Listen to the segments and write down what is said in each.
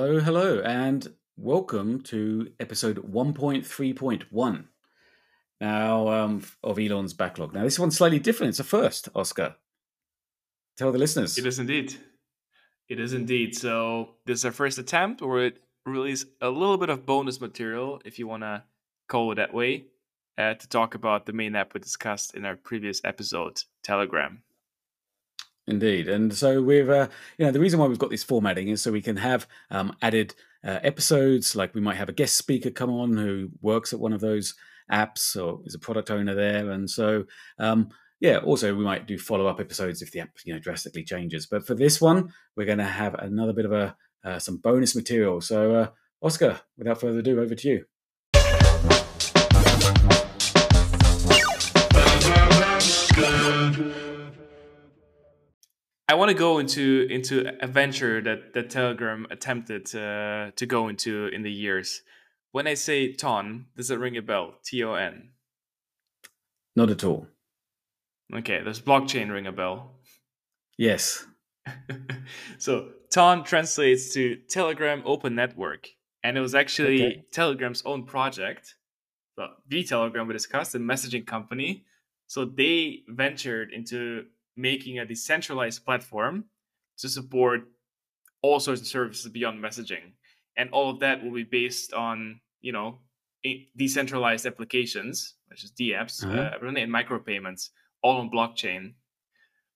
Hello, hello, and welcome to episode 1.3.1. Now, um, of Elon's backlog. Now, this one's slightly different. It's a first, Oscar. Tell the listeners. It is indeed. It is indeed. So, this is our first attempt where it release a little bit of bonus material, if you want to call it that way, uh, to talk about the main app we discussed in our previous episode, Telegram. Indeed, and so we've, uh, you know, the reason why we've got this formatting is so we can have um, added uh, episodes. Like we might have a guest speaker come on who works at one of those apps or is a product owner there, and so um, yeah. Also, we might do follow up episodes if the app you know drastically changes. But for this one, we're going to have another bit of a uh, some bonus material. So, uh, Oscar, without further ado, over to you. I want to go into into a venture that that Telegram attempted uh, to go into in the years. When I say ton, does it ring a bell? T O N. Not at all. Okay, does blockchain ring a bell? Yes. so Ton translates to Telegram Open Network, and it was actually okay. Telegram's own project. The, the Telegram we discussed, the messaging company. So they ventured into making a decentralized platform to support all sorts of services beyond messaging. And all of that will be based on, you know, decentralized applications, which is DApps, uh-huh. uh, and micropayments, all on blockchain.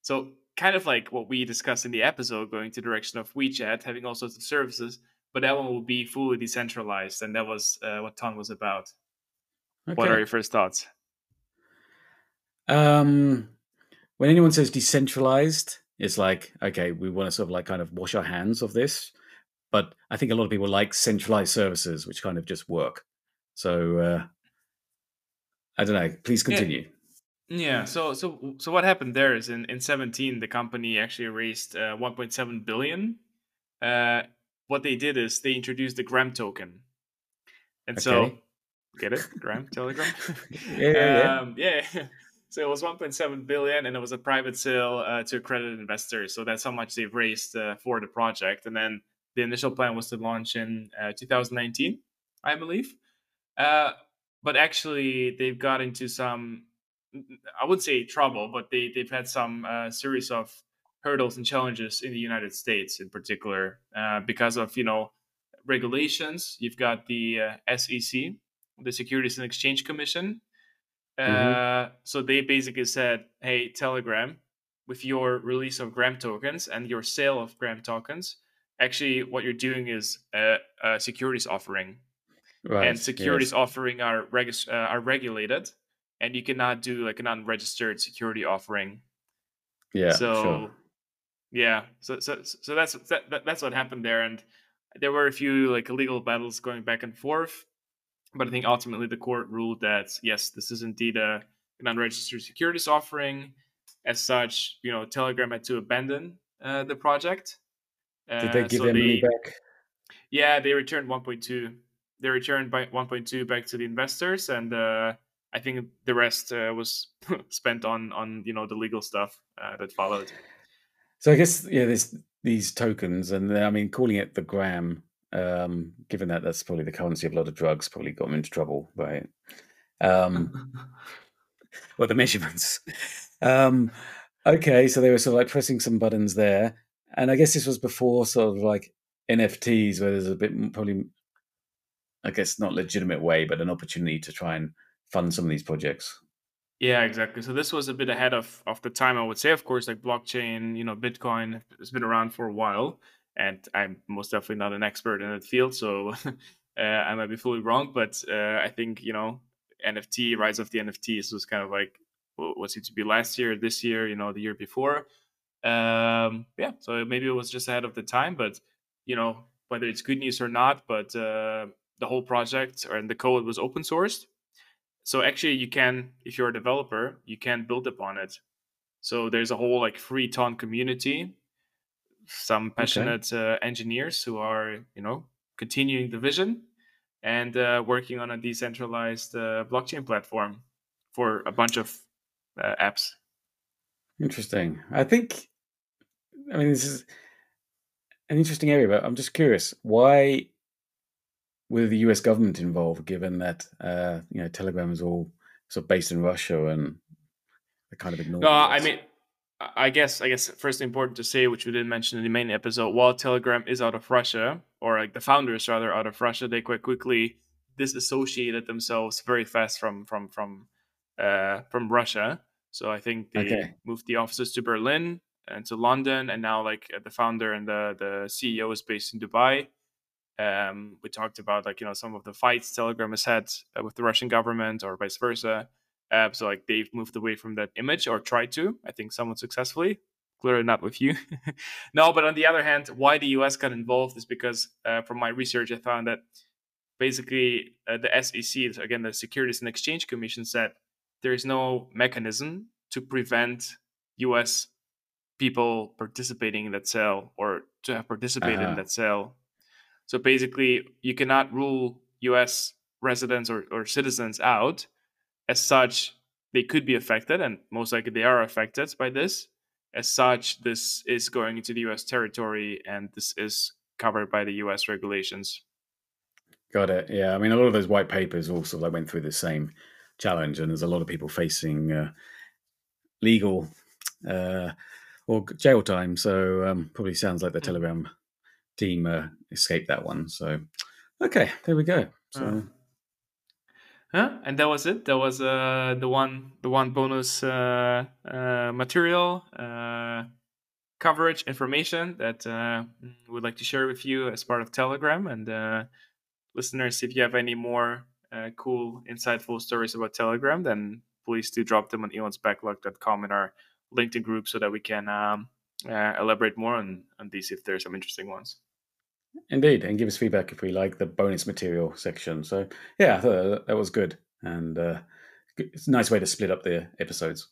So kind of like what we discussed in the episode, going to the direction of WeChat, having all sorts of services, but that one will be fully decentralized, and that was uh, what Ton was about. Okay. What are your first thoughts? Um, when anyone says decentralized, it's like, okay, we want to sort of like kind of wash our hands of this. But I think a lot of people like centralized services, which kind of just work. So uh, I don't know. Please continue. Yeah. yeah. So so so what happened there is in in 17 the company actually raised uh, 1.7 billion. Uh, what they did is they introduced the Gram token, and okay. so get it Gram Telegram. yeah, yeah, um, yeah. So it was 1.7 billion, and it was a private sale uh, to accredited investors. So that's how much they've raised uh, for the project. And then the initial plan was to launch in uh, 2019, I believe. Uh, but actually, they've got into some, I would say trouble, but they they've had some uh, series of hurdles and challenges in the United States, in particular, uh, because of you know regulations. You've got the SEC, the Securities and Exchange Commission Mm-hmm. Uh, so they basically said, "Hey, Telegram, with your release of Gram tokens and your sale of Gram tokens, actually, what you're doing is a, a securities offering, right. and securities yes. offering are reg- uh, are regulated, and you cannot do like an unregistered security offering. Yeah. So, sure. yeah. So so so that's that, that's what happened there, and there were a few like legal battles going back and forth but I think ultimately the court ruled that yes, this is indeed a, an unregistered securities offering. As such, you know, Telegram had to abandon uh, the project. Uh, Did they give so them money back? Yeah, they returned 1.2. They returned by 1.2 back to the investors, and uh, I think the rest uh, was spent on on you know the legal stuff uh, that followed. So I guess yeah, this these tokens, and I mean, calling it the gram um, given that that's probably the currency of a lot of drugs, probably got them into trouble right? um, well, the measurements. Um, okay, so they were sort of like pressing some buttons there, and I guess this was before sort of like NFTs, where there's a bit probably, I guess, not legitimate way, but an opportunity to try and fund some of these projects. Yeah, exactly. So this was a bit ahead of of the time, I would say. Of course, like blockchain, you know, Bitcoin has been around for a while, and I'm most definitely not an expert in that field, so uh, I might be fully wrong. But uh, I think you know NFT rise of the NFTs was kind of like what seemed to be last year, this year, you know, the year before. Um, yeah, so maybe it was just ahead of the time, but you know whether it's good news or not, but uh, the whole project and the code was open sourced. So actually, you can, if you're a developer, you can build upon it. So there's a whole like free ton community some passionate okay. uh, engineers who are you know continuing the vision and uh, working on a decentralized uh, blockchain platform for a bunch of uh, apps interesting i think i mean this is an interesting area, but I'm just curious why with the U.S. government involved, given that uh, you know Telegram is all sort of based in Russia and they kind of ignore. No, I mean, I guess I guess first important to say, which we didn't mention in the main episode, while Telegram is out of Russia, or like the founders rather out of Russia, they quite quickly disassociated themselves very fast from from from uh, from Russia. So I think they okay. moved the offices to Berlin and to London, and now like the founder and the the CEO is based in Dubai. Um, we talked about like you know some of the fights Telegram has had uh, with the Russian government or vice versa. Uh, so like they've moved away from that image or tried to. I think somewhat successfully. Clearly not with you. no, but on the other hand, why the US got involved is because uh, from my research I found that basically uh, the SEC, again the Securities and Exchange Commission, said there is no mechanism to prevent US people participating in that sale or to have participated uh-huh. in that sale so basically, you cannot rule US residents or, or citizens out. As such, they could be affected, and most likely they are affected by this. As such, this is going into the US territory, and this is covered by the US regulations. Got it. Yeah. I mean, a lot of those white papers also like went through the same challenge, and there's a lot of people facing uh, legal uh, or jail time. So um, probably sounds like the hmm. Telegram team uh, escaped that one. So, okay, there we go. So, uh, huh? and that was it. That was uh, the one, the one bonus uh, uh, material uh, coverage information that uh, we'd like to share with you as part of Telegram. And uh, listeners, if you have any more cool, insightful stories about Telegram, then please do drop them on elonsbacklog.com in our LinkedIn group so that we can um, elaborate more on, on these if there's some interesting ones. Indeed, and give us feedback if we like the bonus material section. So yeah, that was good, and uh, it's a nice way to split up the episodes.